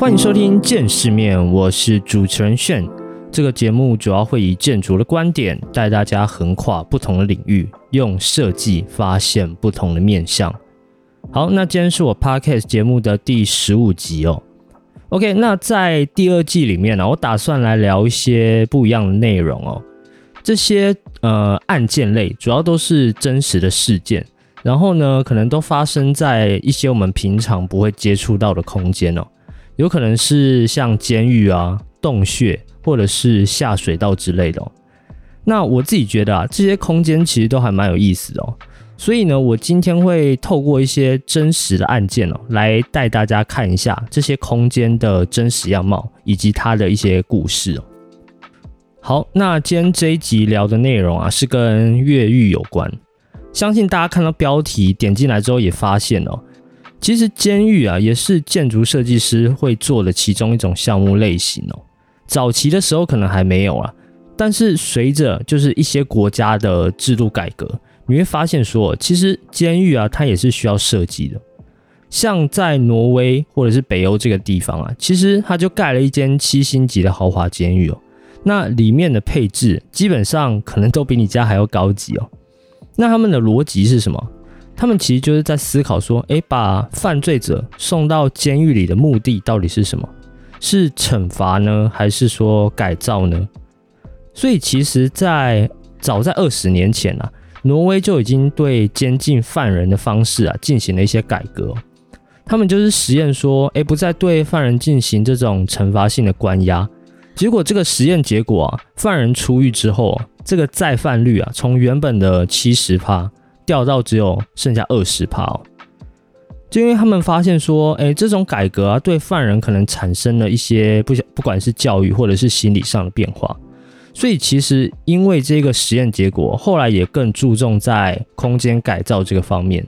欢迎收听《见世面》，我是主持人炫。这个节目主要会以建筑的观点带大家横跨不同的领域，用设计发现不同的面向。好，那今天是我 podcast 节目的第十五集哦。OK，那在第二季里面呢，我打算来聊一些不一样的内容哦。这些呃案件类主要都是真实的事件，然后呢，可能都发生在一些我们平常不会接触到的空间哦，有可能是像监狱啊、洞穴。或者是下水道之类的，那我自己觉得啊，这些空间其实都还蛮有意思的哦。所以呢，我今天会透过一些真实的案件哦，来带大家看一下这些空间的真实样貌以及它的一些故事哦。好，那今天这一集聊的内容啊，是跟越狱有关。相信大家看到标题点进来之后也发现哦，其实监狱啊，也是建筑设计师会做的其中一种项目类型哦。早期的时候可能还没有啊，但是随着就是一些国家的制度改革，你会发现说，其实监狱啊，它也是需要设计的。像在挪威或者是北欧这个地方啊，其实它就盖了一间七星级的豪华监狱哦。那里面的配置基本上可能都比你家还要高级哦。那他们的逻辑是什么？他们其实就是在思考说，诶，把犯罪者送到监狱里的目的到底是什么？是惩罚呢，还是说改造呢？所以其实，在早在二十年前啊，挪威就已经对监禁犯人的方式啊进行了一些改革。他们就是实验说，哎，不再对犯人进行这种惩罚性的关押。结果这个实验结果啊，犯人出狱之后，这个再犯率啊，从原本的七十趴掉到只有剩下二十趴。就因为他们发现说，哎，这种改革啊，对犯人可能产生了一些不不管是教育或者是心理上的变化，所以其实因为这个实验结果，后来也更注重在空间改造这个方面，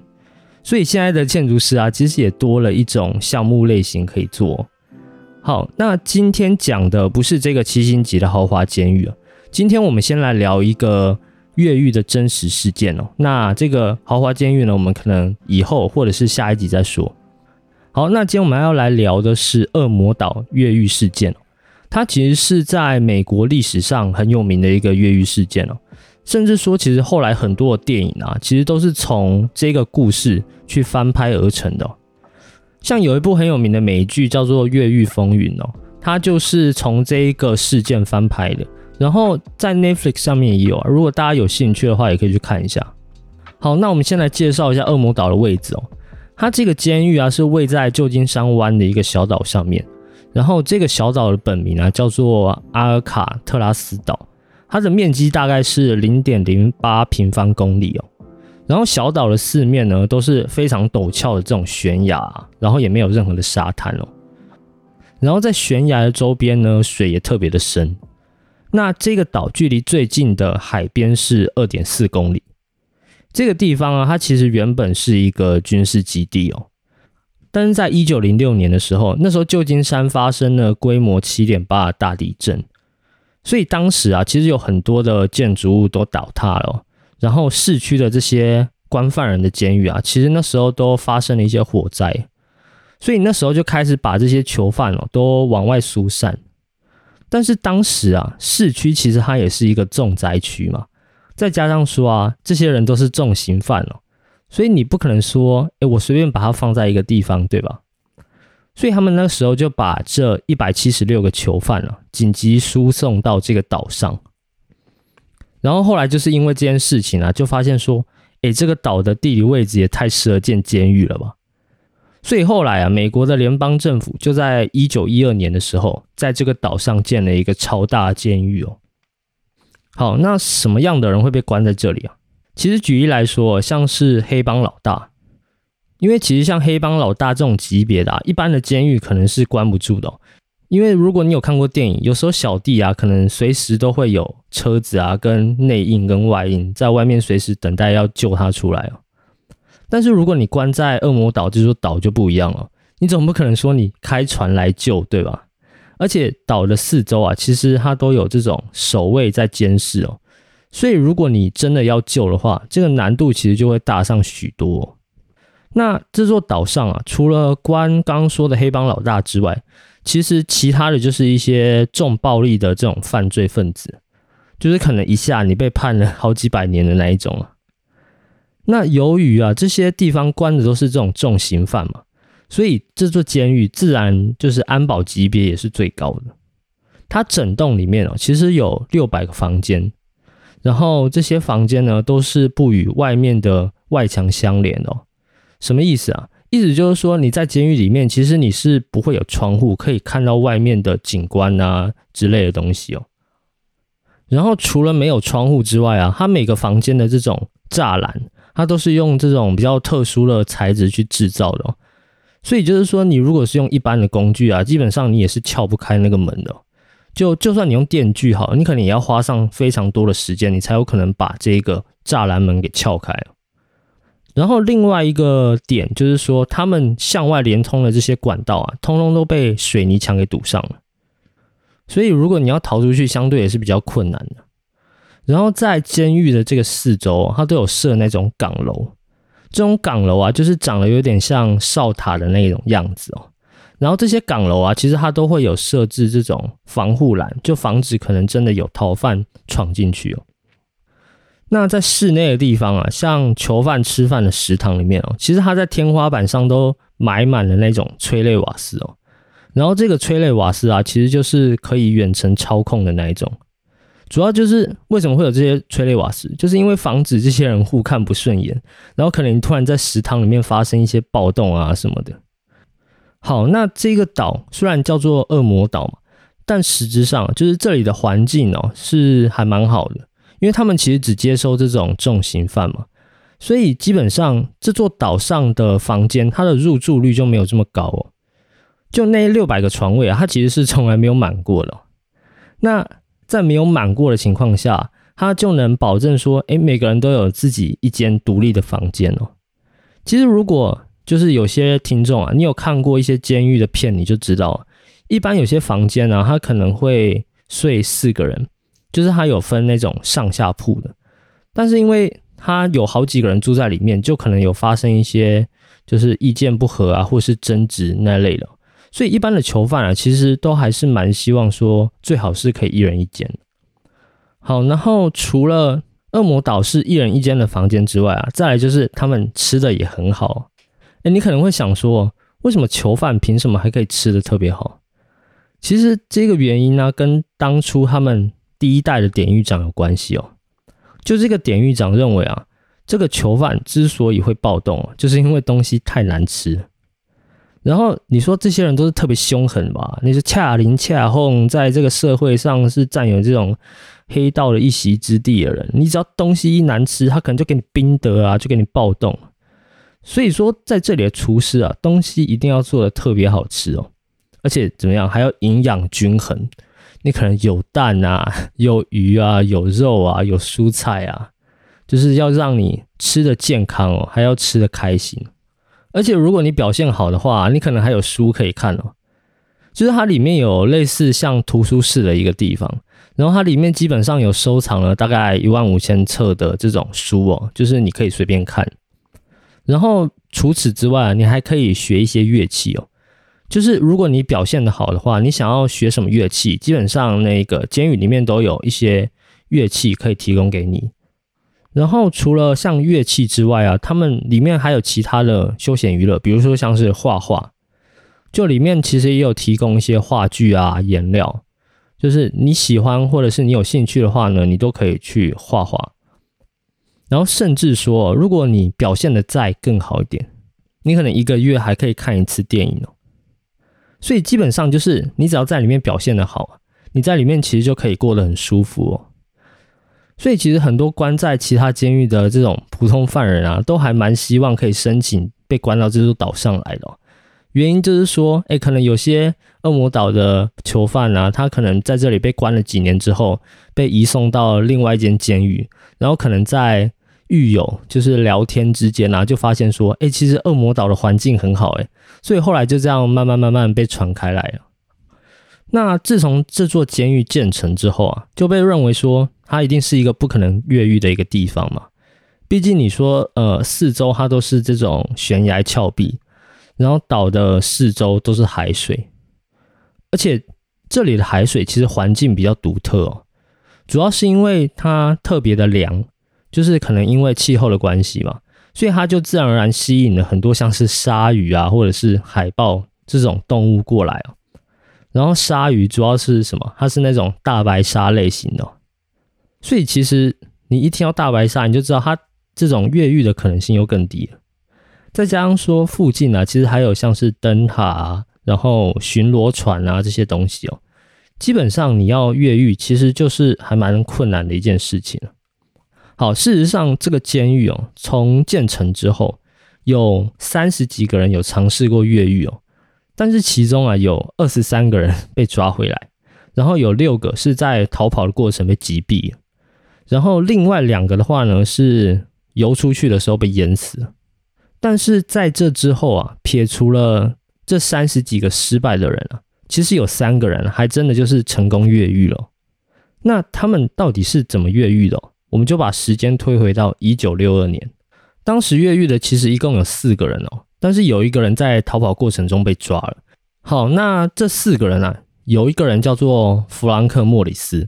所以现在的建筑师啊，其实也多了一种项目类型可以做。好，那今天讲的不是这个七星级的豪华监狱啊，今天我们先来聊一个。越狱的真实事件哦，那这个豪华监狱呢，我们可能以后或者是下一集再说。好，那今天我们要来聊的是恶魔岛越狱事件哦，它其实是在美国历史上很有名的一个越狱事件哦，甚至说其实后来很多的电影啊，其实都是从这个故事去翻拍而成的。像有一部很有名的美剧叫做《越狱风云》哦，它就是从这一个事件翻拍的。然后在 Netflix 上面也有啊，如果大家有兴趣的话，也可以去看一下。好，那我们先来介绍一下恶魔岛的位置哦。它这个监狱啊是位在旧金山湾的一个小岛上面，然后这个小岛的本名啊叫做阿尔卡特拉斯岛，它的面积大概是零点零八平方公里哦。然后小岛的四面呢都是非常陡峭的这种悬崖，然后也没有任何的沙滩哦。然后在悬崖的周边呢，水也特别的深。那这个岛距离最近的海边是二点四公里。这个地方啊，它其实原本是一个军事基地哦。但是在一九零六年的时候，那时候旧金山发生了规模七点八的大地震，所以当时啊，其实有很多的建筑物都倒塌了。然后市区的这些关犯人的监狱啊，其实那时候都发生了一些火灾，所以那时候就开始把这些囚犯哦都往外疏散。但是当时啊，市区其实它也是一个重灾区嘛，再加上说啊，这些人都是重刑犯哦，所以你不可能说，哎，我随便把它放在一个地方，对吧？所以他们那时候就把这一百七十六个囚犯啊，紧急输送到这个岛上。然后后来就是因为这件事情啊，就发现说，哎，这个岛的地理位置也太适合建监狱了吧。所以后来啊，美国的联邦政府就在一九一二年的时候，在这个岛上建了一个超大监狱哦。好，那什么样的人会被关在这里啊？其实举例来说，像是黑帮老大，因为其实像黑帮老大这种级别的，啊一般的监狱可能是关不住的。因为如果你有看过电影，有时候小弟啊，可能随时都会有车子啊，跟内应跟外应在外面随时等待要救他出来哦。但是如果你关在恶魔岛，这座岛就不一样了。你总不可能说你开船来救，对吧？而且岛的四周啊，其实它都有这种守卫在监视哦。所以如果你真的要救的话，这个难度其实就会大上许多。那这座岛上啊，除了关刚刚说的黑帮老大之外，其实其他的就是一些重暴力的这种犯罪分子，就是可能一下你被判了好几百年的那一种啊。那由于啊这些地方关的都是这种重刑犯嘛，所以这座监狱自然就是安保级别也是最高的。它整栋里面哦，其实有六百个房间，然后这些房间呢都是不与外面的外墙相连哦。什么意思啊？意思就是说你在监狱里面，其实你是不会有窗户可以看到外面的景观啊之类的东西哦。然后除了没有窗户之外啊，它每个房间的这种栅栏。它都是用这种比较特殊的材质去制造的，所以就是说，你如果是用一般的工具啊，基本上你也是撬不开那个门的。就就算你用电锯好，你可能也要花上非常多的时间，你才有可能把这个栅栏门给撬开。然后另外一个点就是说，他们向外连通的这些管道啊，通通都被水泥墙给堵上了，所以如果你要逃出去，相对也是比较困难的。然后在监狱的这个四周，它都有设那种岗楼。这种岗楼啊，就是长得有点像哨塔的那种样子哦。然后这些岗楼啊，其实它都会有设置这种防护栏，就防止可能真的有逃犯闯进去哦。那在室内的地方啊，像囚犯吃饭的食堂里面哦，其实它在天花板上都埋满了那种催泪瓦斯哦。然后这个催泪瓦斯啊，其实就是可以远程操控的那一种。主要就是为什么会有这些催泪瓦斯，就是因为防止这些人互看不顺眼，然后可能突然在食堂里面发生一些暴动啊什么的。好，那这个岛虽然叫做恶魔岛嘛，但实质上就是这里的环境哦是还蛮好的，因为他们其实只接收这种重刑犯嘛，所以基本上这座岛上的房间它的入住率就没有这么高哦，就那六百个床位啊，它其实是从来没有满过的。那在没有满过的情况下，他就能保证说，诶，每个人都有自己一间独立的房间哦。其实，如果就是有些听众啊，你有看过一些监狱的片，你就知道，一般有些房间呢，他可能会睡四个人，就是他有分那种上下铺的。但是，因为他有好几个人住在里面，就可能有发生一些就是意见不合啊，或是争执那类的。所以一般的囚犯啊，其实都还是蛮希望说，最好是可以一人一间。好，然后除了恶魔岛是一人一间的房间之外啊，再来就是他们吃的也很好。哎，你可能会想说，为什么囚犯凭什么还可以吃的特别好？其实这个原因呢，跟当初他们第一代的典狱长有关系哦。就这个典狱长认为啊，这个囚犯之所以会暴动，就是因为东西太难吃。然后你说这些人都是特别凶狠吧？那些恰林恰哄，在这个社会上是占有这种黑道的一席之地的人，你只要东西一难吃，他可能就给你冰得啊，就给你暴动。所以说，在这里的厨师啊，东西一定要做的特别好吃哦，而且怎么样，还要营养均衡。你可能有蛋啊，有鱼啊，有肉啊，有蔬菜啊，就是要让你吃的健康哦，还要吃的开心。而且如果你表现好的话，你可能还有书可以看哦。就是它里面有类似像图书室的一个地方，然后它里面基本上有收藏了大概一万五千册的这种书哦，就是你可以随便看。然后除此之外，你还可以学一些乐器哦。就是如果你表现的好的话，你想要学什么乐器，基本上那个监狱里面都有一些乐器可以提供给你。然后除了像乐器之外啊，他们里面还有其他的休闲娱乐，比如说像是画画，就里面其实也有提供一些画具啊、颜料，就是你喜欢或者是你有兴趣的话呢，你都可以去画画。然后甚至说，如果你表现的再更好一点，你可能一个月还可以看一次电影哦。所以基本上就是你只要在里面表现的好，你在里面其实就可以过得很舒服哦。所以其实很多关在其他监狱的这种普通犯人啊，都还蛮希望可以申请被关到这座岛上来的。原因就是说，哎，可能有些恶魔岛的囚犯啊，他可能在这里被关了几年之后，被移送到另外一间监狱，然后可能在狱友就是聊天之间啊，就发现说，哎，其实恶魔岛的环境很好，哎，所以后来就这样慢慢慢慢被传开来了。那自从这座监狱建成之后啊，就被认为说。它一定是一个不可能越狱的一个地方嘛，毕竟你说，呃，四周它都是这种悬崖峭壁，然后岛的四周都是海水，而且这里的海水其实环境比较独特哦，主要是因为它特别的凉，就是可能因为气候的关系嘛，所以它就自然而然吸引了很多像是鲨鱼啊，或者是海豹这种动物过来哦。然后鲨鱼主要是什么？它是那种大白鲨类型的，所以其实你一听到大白鲨，你就知道它这种越狱的可能性又更低了。再加上说附近啊，其实还有像是灯塔啊，然后巡逻船啊这些东西哦，基本上你要越狱，其实就是还蛮困难的一件事情好，事实上这个监狱哦，从建成之后，有三十几个人有尝试过越狱哦。但是其中啊有二十三个人被抓回来，然后有六个是在逃跑的过程被击毙，然后另外两个的话呢是游出去的时候被淹死。但是在这之后啊，撇除了这三十几个失败的人啊，其实有三个人还真的就是成功越狱了。那他们到底是怎么越狱的？我们就把时间推回到一九六二年，当时越狱的其实一共有四个人哦。但是有一个人在逃跑过程中被抓了。好，那这四个人啊，有一个人叫做弗兰克·莫里斯，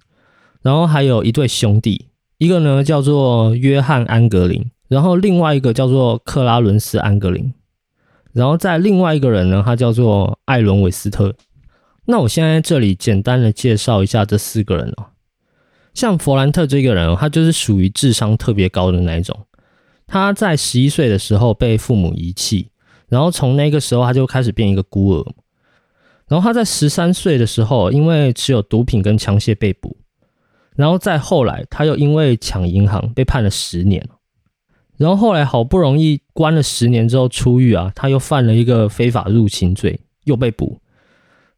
然后还有一对兄弟，一个呢叫做约翰·安格林，然后另外一个叫做克拉伦斯·安格林，然后在另外一个人呢，他叫做艾伦·韦斯特。那我现在这里简单的介绍一下这四个人哦。像弗兰特这个人，他就是属于智商特别高的那一种。他在十一岁的时候被父母遗弃。然后从那个时候，他就开始变一个孤儿。然后他在十三岁的时候，因为持有毒品跟枪械被捕。然后再后来，他又因为抢银行被判了十年。然后后来好不容易关了十年之后出狱啊，他又犯了一个非法入侵罪，又被捕。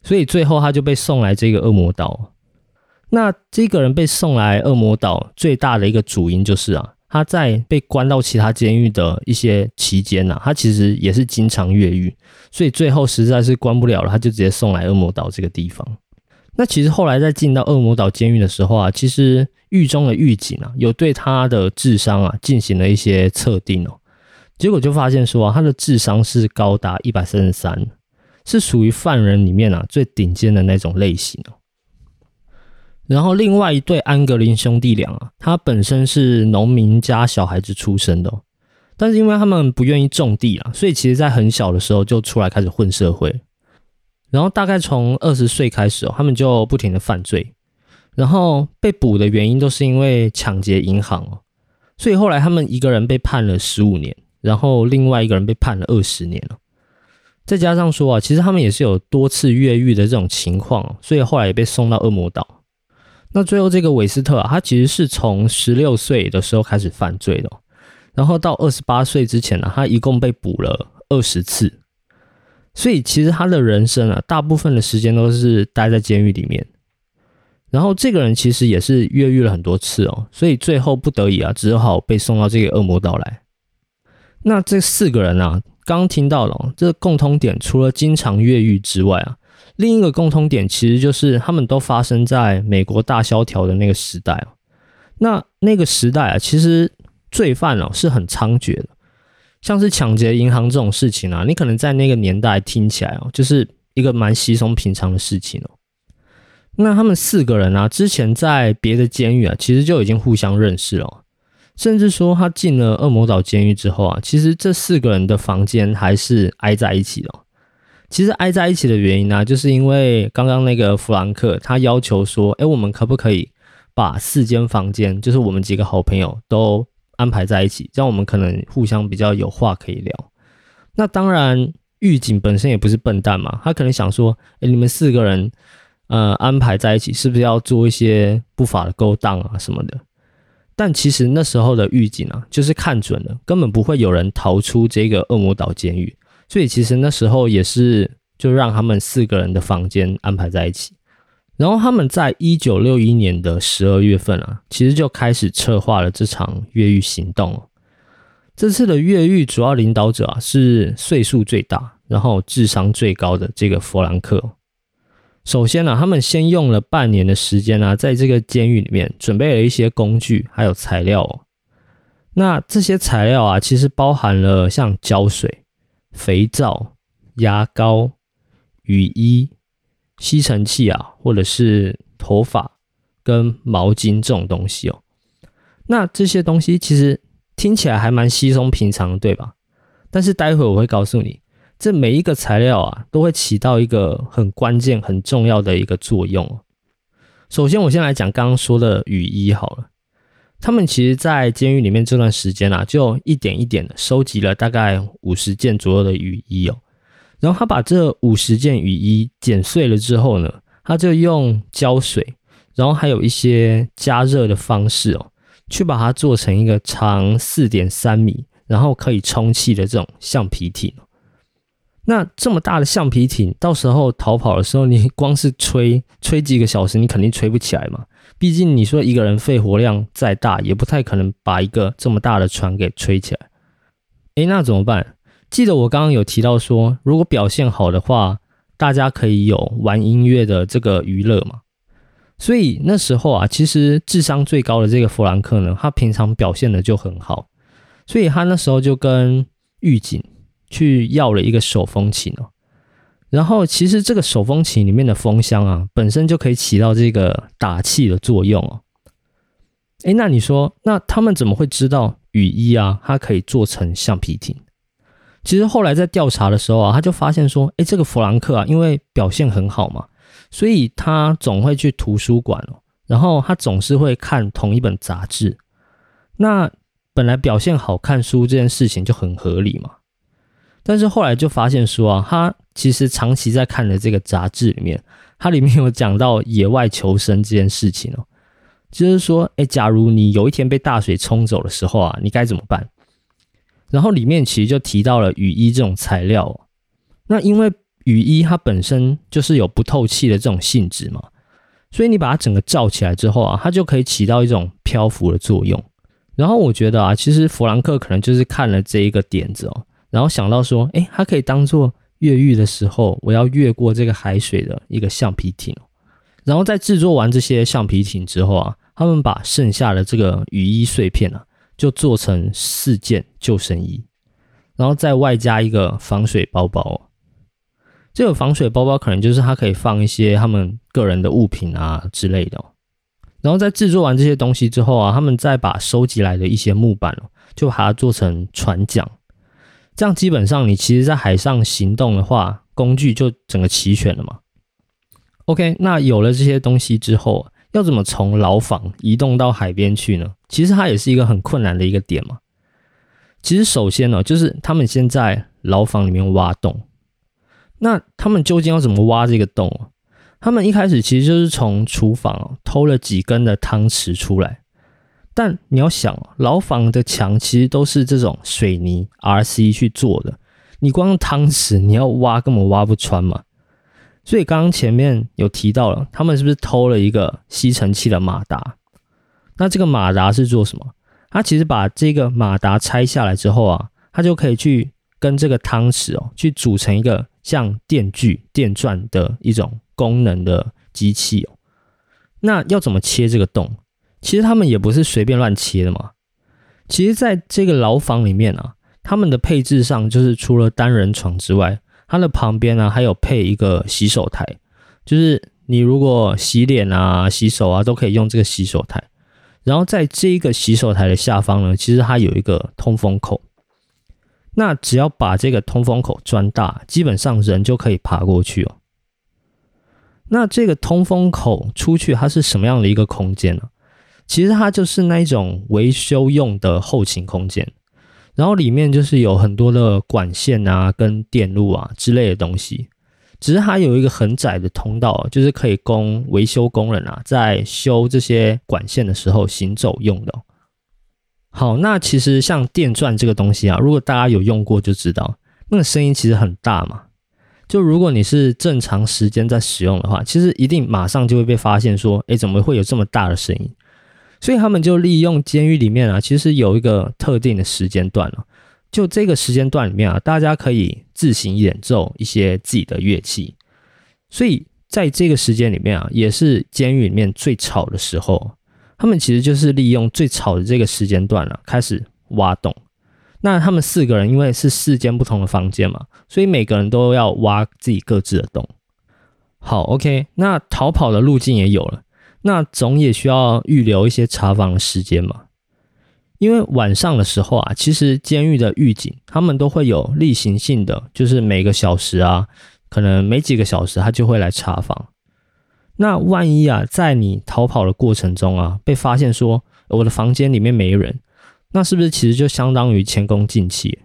所以最后他就被送来这个恶魔岛。那这个人被送来恶魔岛最大的一个主因就是啊。他在被关到其他监狱的一些期间呢，他其实也是经常越狱，所以最后实在是关不了了，他就直接送来恶魔岛这个地方。那其实后来在进到恶魔岛监狱的时候啊，其实狱中的狱警啊，有对他的智商啊进行了一些测定哦，结果就发现说啊，他的智商是高达一百三十三，是属于犯人里面啊最顶尖的那种类型哦。然后另外一对安格林兄弟俩啊，他本身是农民家小孩子出身的，但是因为他们不愿意种地啊，所以其实在很小的时候就出来开始混社会。然后大概从二十岁开始哦，他们就不停的犯罪，然后被捕的原因都是因为抢劫银行哦，所以后来他们一个人被判了十五年，然后另外一个人被判了二十年了。再加上说啊，其实他们也是有多次越狱的这种情况，所以后来也被送到恶魔岛。那最后这个韦斯特啊，他其实是从十六岁的时候开始犯罪的，然后到二十八岁之前呢，他一共被捕了二十次，所以其实他的人生啊，大部分的时间都是待在监狱里面。然后这个人其实也是越狱了很多次哦，所以最后不得已啊，只好被送到这个恶魔岛来。那这四个人啊，刚听到了，这共通点除了经常越狱之外啊。另一个共通点其实就是他们都发生在美国大萧条的那个时代哦。那那个时代啊，其实罪犯哦是很猖獗的，像是抢劫银行这种事情啊，你可能在那个年代听起来哦，就是一个蛮稀松平常的事情哦。那他们四个人啊，之前在别的监狱啊，其实就已经互相认识了，甚至说他进了恶魔岛监狱之后啊，其实这四个人的房间还是挨在一起的。其实挨在一起的原因呢，就是因为刚刚那个弗兰克他要求说，哎，我们可不可以把四间房间，就是我们几个好朋友都安排在一起，这样我们可能互相比较有话可以聊。那当然，狱警本身也不是笨蛋嘛，他可能想说，哎，你们四个人呃安排在一起，是不是要做一些不法的勾当啊什么的？但其实那时候的狱警啊，就是看准了，根本不会有人逃出这个恶魔岛监狱。所以其实那时候也是就让他们四个人的房间安排在一起，然后他们在一九六一年的十二月份啊，其实就开始策划了这场越狱行动。这次的越狱主要领导者啊是岁数最大，然后智商最高的这个弗兰克。首先呢，他们先用了半年的时间啊，在这个监狱里面准备了一些工具还有材料。那这些材料啊，其实包含了像胶水、肥皂、牙膏、雨衣、吸尘器啊，或者是头发跟毛巾这种东西哦。那这些东西其实听起来还蛮稀松平常，对吧？但是待会我会告诉你，这每一个材料啊，都会起到一个很关键、很重要的一个作用。首先，我先来讲刚刚说的雨衣好了。他们其实，在监狱里面这段时间啊，就一点一点的收集了大概五十件左右的雨衣哦。然后他把这五十件雨衣剪碎了之后呢，他就用胶水，然后还有一些加热的方式哦，去把它做成一个长四点三米，然后可以充气的这种橡皮艇。那这么大的橡皮艇，到时候逃跑的时候，你光是吹 吹几个小时，你肯定吹不起来嘛。毕竟你说一个人肺活量再大，也不太可能把一个这么大的船给吹起来。诶，那怎么办？记得我刚刚有提到说，如果表现好的话，大家可以有玩音乐的这个娱乐嘛。所以那时候啊，其实智商最高的这个弗兰克呢，他平常表现的就很好，所以他那时候就跟狱警。去要了一个手风琴哦，然后其实这个手风琴里面的风箱啊，本身就可以起到这个打气的作用哦。哎，那你说，那他们怎么会知道雨衣啊，它可以做成橡皮艇？其实后来在调查的时候啊，他就发现说，哎，这个弗兰克啊，因为表现很好嘛，所以他总会去图书馆哦，然后他总是会看同一本杂志。那本来表现好看书这件事情就很合理嘛。但是后来就发现说啊，他其实长期在看的这个杂志里面，它里面有讲到野外求生这件事情哦，就是说，哎，假如你有一天被大水冲走的时候啊，你该怎么办？然后里面其实就提到了雨衣这种材料哦，那因为雨衣它本身就是有不透气的这种性质嘛，所以你把它整个罩起来之后啊，它就可以起到一种漂浮的作用。然后我觉得啊，其实弗兰克可能就是看了这一个点子哦。然后想到说，哎，它可以当做越狱的时候，我要越过这个海水的一个橡皮艇。然后在制作完这些橡皮艇之后啊，他们把剩下的这个雨衣碎片啊，就做成四件救生衣，然后再外加一个防水包包。这个防水包包可能就是它可以放一些他们个人的物品啊之类的。然后在制作完这些东西之后啊，他们再把收集来的一些木板，就把它做成船桨。这样基本上，你其实，在海上行动的话，工具就整个齐全了嘛。OK，那有了这些东西之后，要怎么从牢房移动到海边去呢？其实它也是一个很困难的一个点嘛。其实首先呢，就是他们先在牢房里面挖洞。那他们究竟要怎么挖这个洞？他们一开始其实就是从厨房偷了几根的汤匙出来。但你要想，牢房的墙其实都是这种水泥 RC 去做的，你光用汤匙你要挖根本挖不穿嘛。所以刚刚前面有提到了，他们是不是偷了一个吸尘器的马达？那这个马达是做什么？他其实把这个马达拆下来之后啊，他就可以去跟这个汤匙哦，去组成一个像电锯、电钻的一种功能的机器哦。那要怎么切这个洞？其实他们也不是随便乱切的嘛。其实，在这个牢房里面啊，他们的配置上就是除了单人床之外，它的旁边呢还有配一个洗手台，就是你如果洗脸啊、洗手啊，都可以用这个洗手台。然后在这一个洗手台的下方呢，其实它有一个通风口。那只要把这个通风口钻大，基本上人就可以爬过去哦。那这个通风口出去，它是什么样的一个空间呢？其实它就是那一种维修用的后勤空间，然后里面就是有很多的管线啊、跟电路啊之类的东西。只是它有一个很窄的通道，就是可以供维修工人啊在修这些管线的时候行走用的。好，那其实像电钻这个东西啊，如果大家有用过就知道，那个声音其实很大嘛。就如果你是正常时间在使用的话，其实一定马上就会被发现说，哎，怎么会有这么大的声音？所以他们就利用监狱里面啊，其实有一个特定的时间段了。就这个时间段里面啊，大家可以自行演奏一些自己的乐器。所以在这个时间里面啊，也是监狱里面最吵的时候。他们其实就是利用最吵的这个时间段了，开始挖洞。那他们四个人因为是四间不同的房间嘛，所以每个人都要挖自己各自的洞。好，OK，那逃跑的路径也有了，那总也需要预留一些查房的时间嘛。因为晚上的时候啊，其实监狱的狱警他们都会有例行性的，就是每个小时啊，可能每几个小时他就会来查房。那万一啊，在你逃跑的过程中啊，被发现说我的房间里面没人。那是不是其实就相当于前功尽弃？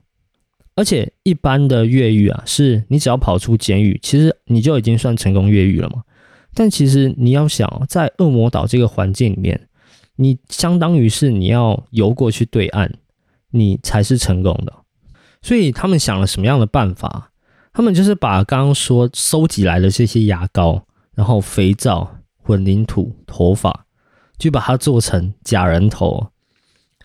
而且一般的越狱啊，是你只要跑出监狱，其实你就已经算成功越狱了嘛。但其实你要想，在恶魔岛这个环境里面，你相当于是你要游过去对岸，你才是成功的。所以他们想了什么样的办法？他们就是把刚刚说收集来的这些牙膏，然后肥皂、混凝土、头发，就把它做成假人头。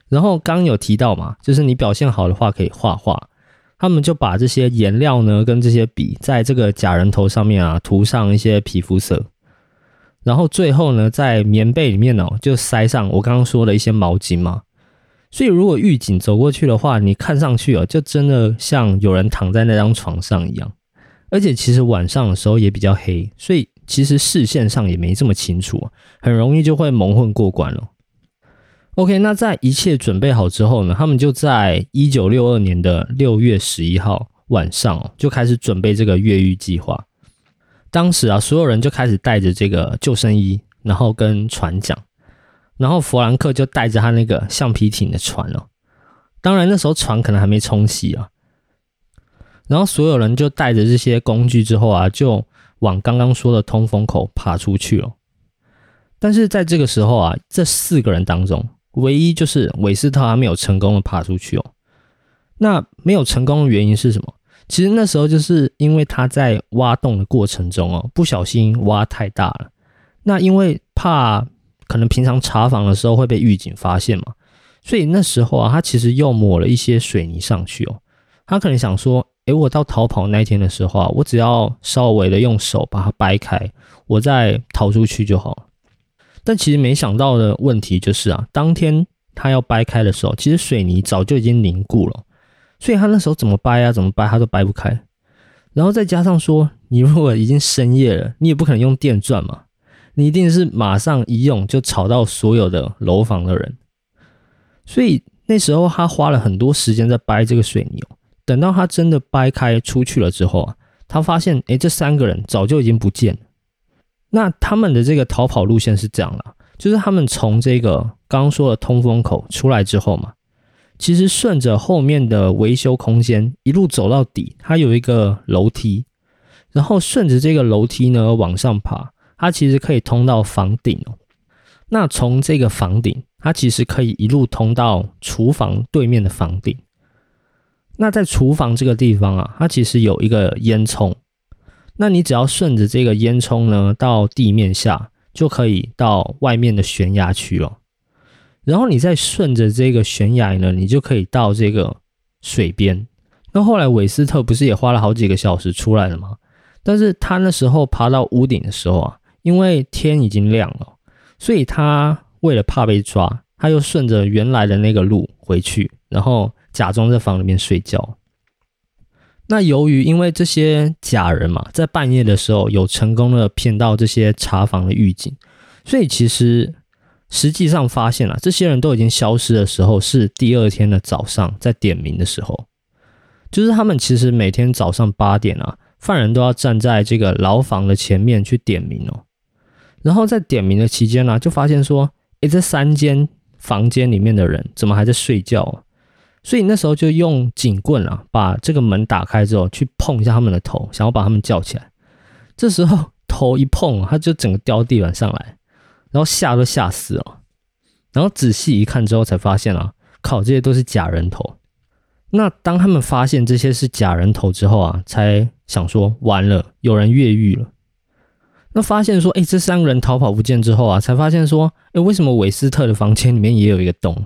然后刚有提到嘛，就是你表现好的话可以画画，他们就把这些颜料呢跟这些笔在这个假人头上面啊涂上一些皮肤色，然后最后呢在棉被里面哦就塞上我刚刚说的一些毛巾嘛，所以如果狱警走过去的话，你看上去哦就真的像有人躺在那张床上一样，而且其实晚上的时候也比较黑，所以其实视线上也没这么清楚，很容易就会蒙混过关了。OK，那在一切准备好之后呢，他们就在一九六二年的六月十一号晚上就开始准备这个越狱计划。当时啊，所有人就开始带着这个救生衣，然后跟船桨，然后弗兰克就带着他那个橡皮艇的船哦。当然那时候船可能还没冲洗啊。然后所有人就带着这些工具之后啊，就往刚刚说的通风口爬出去了。但是在这个时候啊，这四个人当中，唯一就是韦斯特还没有成功的爬出去哦。那没有成功的原因是什么？其实那时候就是因为他在挖洞的过程中哦，不小心挖太大了。那因为怕可能平常查房的时候会被狱警发现嘛，所以那时候啊，他其实又抹了一些水泥上去哦。他可能想说，诶，我到逃跑那一天的时候啊，我只要稍微的用手把它掰开，我再逃出去就好了。但其实没想到的问题就是啊，当天他要掰开的时候，其实水泥早就已经凝固了，所以他那时候怎么掰啊，怎么掰他都掰不开。然后再加上说，你如果已经深夜了，你也不可能用电钻嘛，你一定是马上一用就吵到所有的楼房的人。所以那时候他花了很多时间在掰这个水泥。等到他真的掰开出去了之后啊，他发现哎，这三个人早就已经不见了。那他们的这个逃跑路线是这样了，就是他们从这个刚说的通风口出来之后嘛，其实顺着后面的维修空间一路走到底，它有一个楼梯，然后顺着这个楼梯呢往上爬，它其实可以通到房顶哦。那从这个房顶，它其实可以一路通到厨房对面的房顶。那在厨房这个地方啊，它其实有一个烟囱。那你只要顺着这个烟囱呢，到地面下就可以到外面的悬崖区了。然后你再顺着这个悬崖呢，你就可以到这个水边。那后来韦斯特不是也花了好几个小时出来了吗？但是他那时候爬到屋顶的时候啊，因为天已经亮了，所以他为了怕被抓，他又顺着原来的那个路回去，然后假装在房里面睡觉。那由于因为这些假人嘛，在半夜的时候有成功的骗到这些查房的狱警，所以其实实际上发现了这些人都已经消失的时候，是第二天的早上在点名的时候，就是他们其实每天早上八点啊，犯人都要站在这个牢房的前面去点名哦，然后在点名的期间呢，就发现说，诶，这三间房间里面的人怎么还在睡觉啊？所以那时候就用警棍啊，把这个门打开之后，去碰一下他们的头，想要把他们叫起来。这时候头一碰，他就整个掉地板上来，然后吓都吓死了。然后仔细一看之后，才发现啊，靠，这些都是假人头。那当他们发现这些是假人头之后啊，才想说完了，有人越狱了。那发现说，哎，这三个人逃跑不见之后啊，才发现说，哎，为什么韦斯特的房间里面也有一个洞？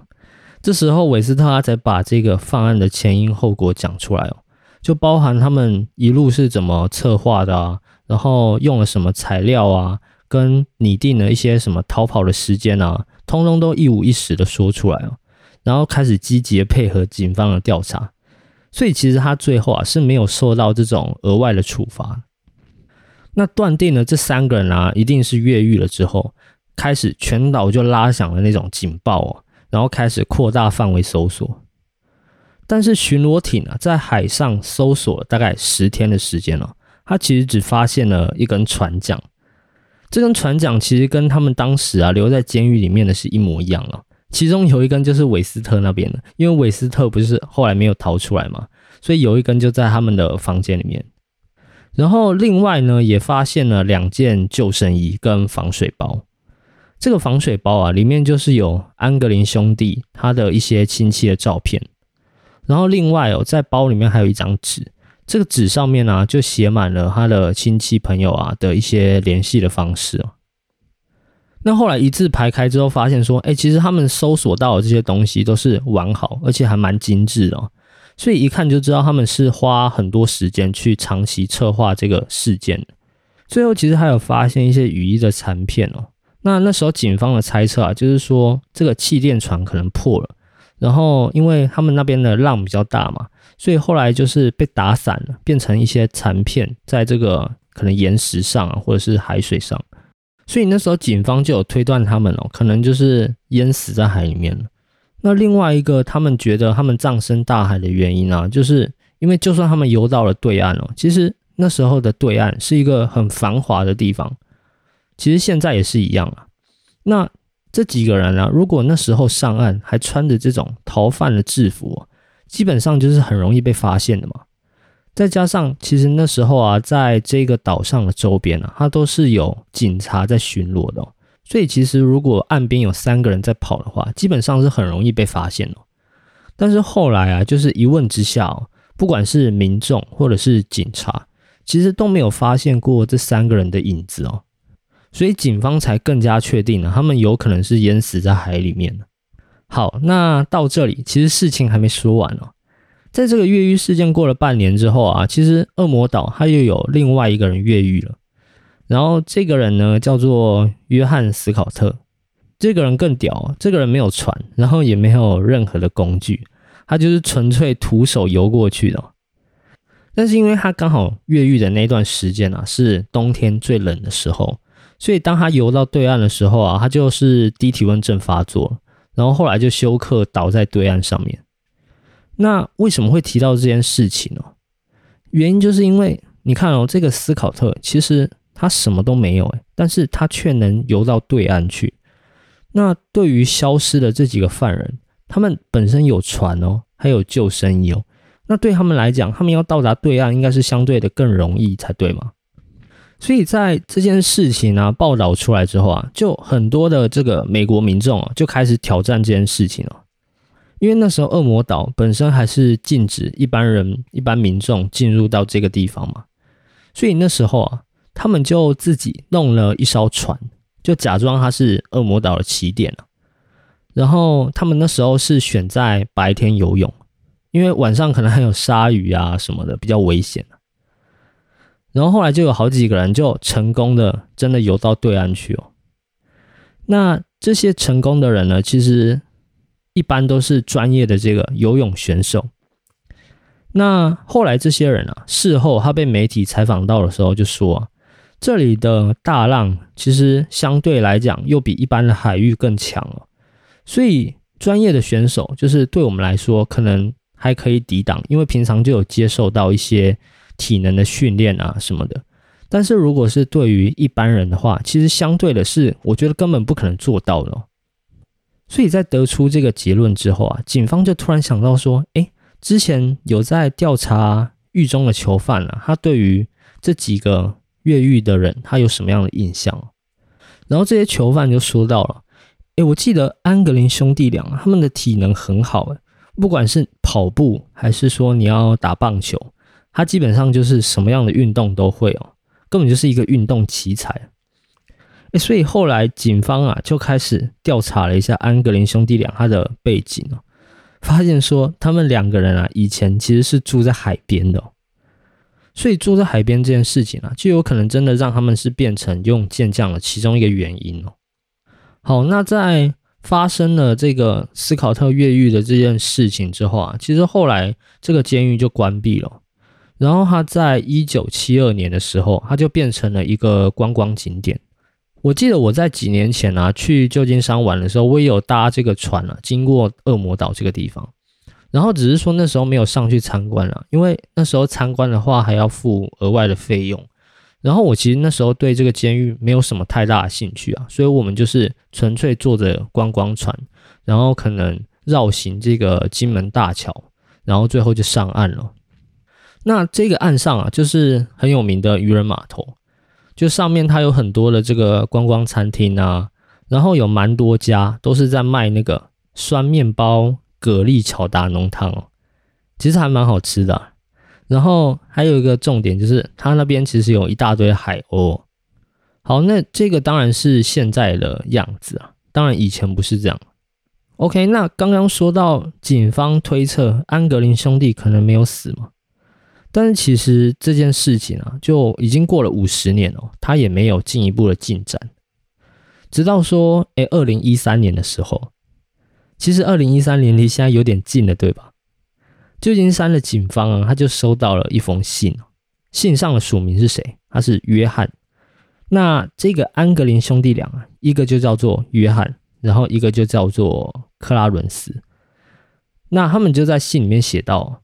这时候，韦斯特他才把这个犯案的前因后果讲出来哦，就包含他们一路是怎么策划的啊，然后用了什么材料啊，跟拟定了一些什么逃跑的时间啊，通通都一五一十的说出来哦。然后开始积极的配合警方的调查，所以其实他最后啊是没有受到这种额外的处罚。那断定了这三个人啊一定是越狱了之后，开始全岛就拉响了那种警报哦，然后开始扩大范围搜索。但是巡逻艇啊在海上搜索了大概十天的时间了，他其实只发现了一根船桨。这根船桨其实跟他们当时啊留在监狱里面的是一模一样了。其中有一根就是韦斯特那边的，因为韦斯特不是后来没有逃出来嘛，所以有一根就在他们的房间里面。然后另外呢，也发现了两件救生衣跟防水包。这个防水包啊，里面就是有安格林兄弟他的一些亲戚的照片。然后另外哦，在包里面还有一张纸，这个纸上面呢就写满了他的亲戚朋友啊的一些联系的方式哦。那后来一字排开之后，发现说，哎，其实他们搜索到的这些东西都是完好，而且还蛮精致的，所以一看就知道他们是花很多时间去长期策划这个事件最后其实还有发现一些雨衣的残片哦。那那时候警方的猜测啊，就是说这个气垫船可能破了，然后因为他们那边的浪比较大嘛，所以后来就是被打散了，变成一些残片，在这个可能岩石上啊，或者是海水上。所以那时候警方就有推断他们哦，可能就是淹死在海里面了。那另外一个他们觉得他们葬身大海的原因呢，就是因为就算他们游到了对岸哦，其实那时候的对岸是一个很繁华的地方，其实现在也是一样啊。那这几个人啊，如果那时候上岸还穿着这种逃犯的制服，基本上就是很容易被发现的嘛。再加上，其实那时候啊，在这个岛上的周边啊，它都是有警察在巡逻的，所以其实如果岸边有三个人在跑的话，基本上是很容易被发现的。但是后来啊，就是一问之下哦，不管是民众或者是警察，其实都没有发现过这三个人的影子哦，所以警方才更加确定了他们有可能是淹死在海里面好，那到这里，其实事情还没说完哦。在这个越狱事件过了半年之后啊，其实恶魔岛他又有另外一个人越狱了。然后这个人呢叫做约翰斯考特，这个人更屌，这个人没有船，然后也没有任何的工具，他就是纯粹徒手游过去的。但是因为他刚好越狱的那段时间啊是冬天最冷的时候，所以当他游到对岸的时候啊，他就是低体温症发作，然后后来就休克倒在对岸上面。那为什么会提到这件事情呢？原因就是因为你看哦，这个斯考特其实他什么都没有诶，但是他却能游到对岸去。那对于消失的这几个犯人，他们本身有船哦，还有救生衣哦。那对他们来讲，他们要到达对岸应该是相对的更容易才对嘛。所以在这件事情呢报道出来之后啊，就很多的这个美国民众啊就开始挑战这件事情了。因为那时候恶魔岛本身还是禁止一般人、一般民众进入到这个地方嘛，所以那时候啊，他们就自己弄了一艘船，就假装它是恶魔岛的起点了。然后他们那时候是选在白天游泳，因为晚上可能还有鲨鱼啊什么的，比较危险然后后来就有好几个人就成功的真的游到对岸去哦。那这些成功的人呢，其实。一般都是专业的这个游泳选手。那后来这些人啊，事后他被媒体采访到的时候就说，这里的大浪其实相对来讲又比一般的海域更强了。所以专业的选手就是对我们来说可能还可以抵挡，因为平常就有接受到一些体能的训练啊什么的。但是如果是对于一般人的话，其实相对的是，我觉得根本不可能做到的。所以在得出这个结论之后啊，警方就突然想到说，哎，之前有在调查狱中的囚犯啊，他对于这几个越狱的人，他有什么样的印象？然后这些囚犯就说到了，哎，我记得安格林兄弟俩他们的体能很好，不管是跑步还是说你要打棒球，他基本上就是什么样的运动都会哦，根本就是一个运动奇才。哎，所以后来警方啊就开始调查了一下安格林兄弟俩他的背景哦，发现说他们两个人啊以前其实是住在海边的，所以住在海边这件事情啊就有可能真的让他们是变成用健将的其中一个原因哦。好，那在发生了这个斯考特越狱的这件事情之后啊，其实后来这个监狱就关闭了。然后他在一九七二年的时候，他就变成了一个观光景点。我记得我在几年前啊去旧金山玩的时候，我也有搭这个船啊，经过恶魔岛这个地方。然后只是说那时候没有上去参观了，因为那时候参观的话还要付额外的费用。然后我其实那时候对这个监狱没有什么太大的兴趣啊，所以我们就是纯粹坐着观光船，然后可能绕行这个金门大桥，然后最后就上岸了。那这个岸上啊，就是很有名的渔人码头，就上面它有很多的这个观光餐厅啊，然后有蛮多家都是在卖那个酸面包、蛤蜊巧达浓汤哦，其实还蛮好吃的。然后还有一个重点就是，它那边其实有一大堆海鸥。好，那这个当然是现在的样子啊，当然以前不是这样。OK，那刚刚说到警方推测安格林兄弟可能没有死嘛，但是其实这件事情啊，就已经过了五十年哦，他也没有进一步的进展。直到说，哎，二零一三年的时候，其实二零一三年离现在有点近了，对吧？旧金山的警方啊，他就收到了一封信，信上的署名是谁？他是约翰。那这个安格林兄弟俩啊，一个就叫做约翰，然后一个就叫做克拉伦斯。那他们就在信里面写到，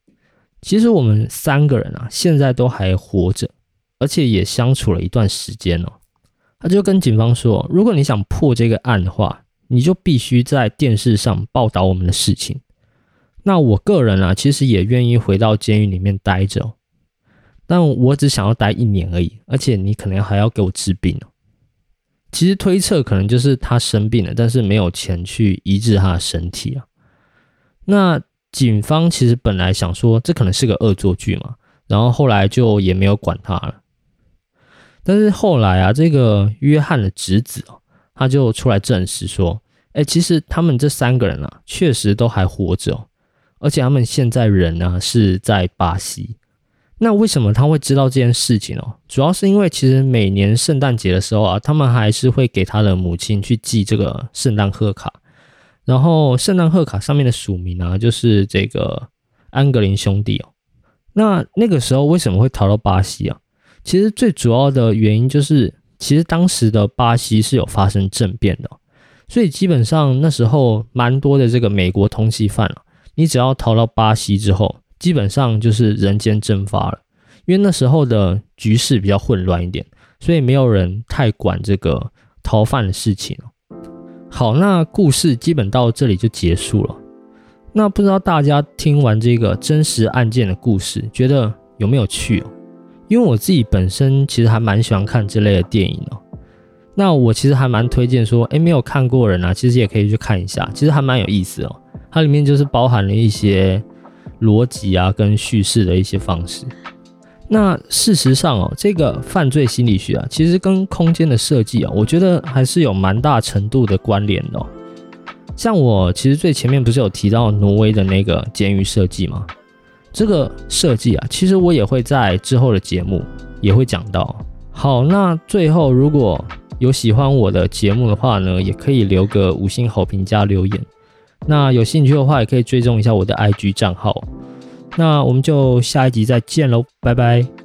其实我们三个人啊，现在都还活着，而且也相处了一段时间哦。他就跟警方说，如果你想破这个案的话，你就必须在电视上报道我们的事情。那我个人啊，其实也愿意回到监狱里面待着，但我只想要待一年而已，而且你可能还要给我治病哦。其实推测可能就是他生病了，但是没有钱去医治他的身体啊。那警方其实本来想说这可能是个恶作剧嘛，然后后来就也没有管他了。但是后来啊，这个约翰的侄子哦，他就出来证实说，哎，其实他们这三个人啊，确实都还活着哦。而且他们现在人呢是在巴西，那为什么他会知道这件事情哦？主要是因为其实每年圣诞节的时候啊，他们还是会给他的母亲去寄这个圣诞贺卡，然后圣诞贺卡上面的署名啊就是这个安格林兄弟哦。那那个时候为什么会逃到巴西啊？其实最主要的原因就是，其实当时的巴西是有发生政变的，所以基本上那时候蛮多的这个美国通缉犯啊。你只要逃到巴西之后，基本上就是人间蒸发了，因为那时候的局势比较混乱一点，所以没有人太管这个逃犯的事情好，那故事基本到这里就结束了。那不知道大家听完这个真实案件的故事，觉得有没有趣哦？因为我自己本身其实还蛮喜欢看这类的电影哦。那我其实还蛮推荐说，诶，没有看过人啊，其实也可以去看一下，其实还蛮有意思哦。它里面就是包含了一些逻辑啊，跟叙事的一些方式。那事实上哦，这个犯罪心理学啊，其实跟空间的设计啊，我觉得还是有蛮大程度的关联的。像我其实最前面不是有提到挪威的那个监狱设计吗？这个设计啊，其实我也会在之后的节目也会讲到。好，那最后如果有喜欢我的节目的话呢，也可以留个五星好评加留言。那有兴趣的话，也可以追踪一下我的 IG 账号。那我们就下一集再见喽，拜拜。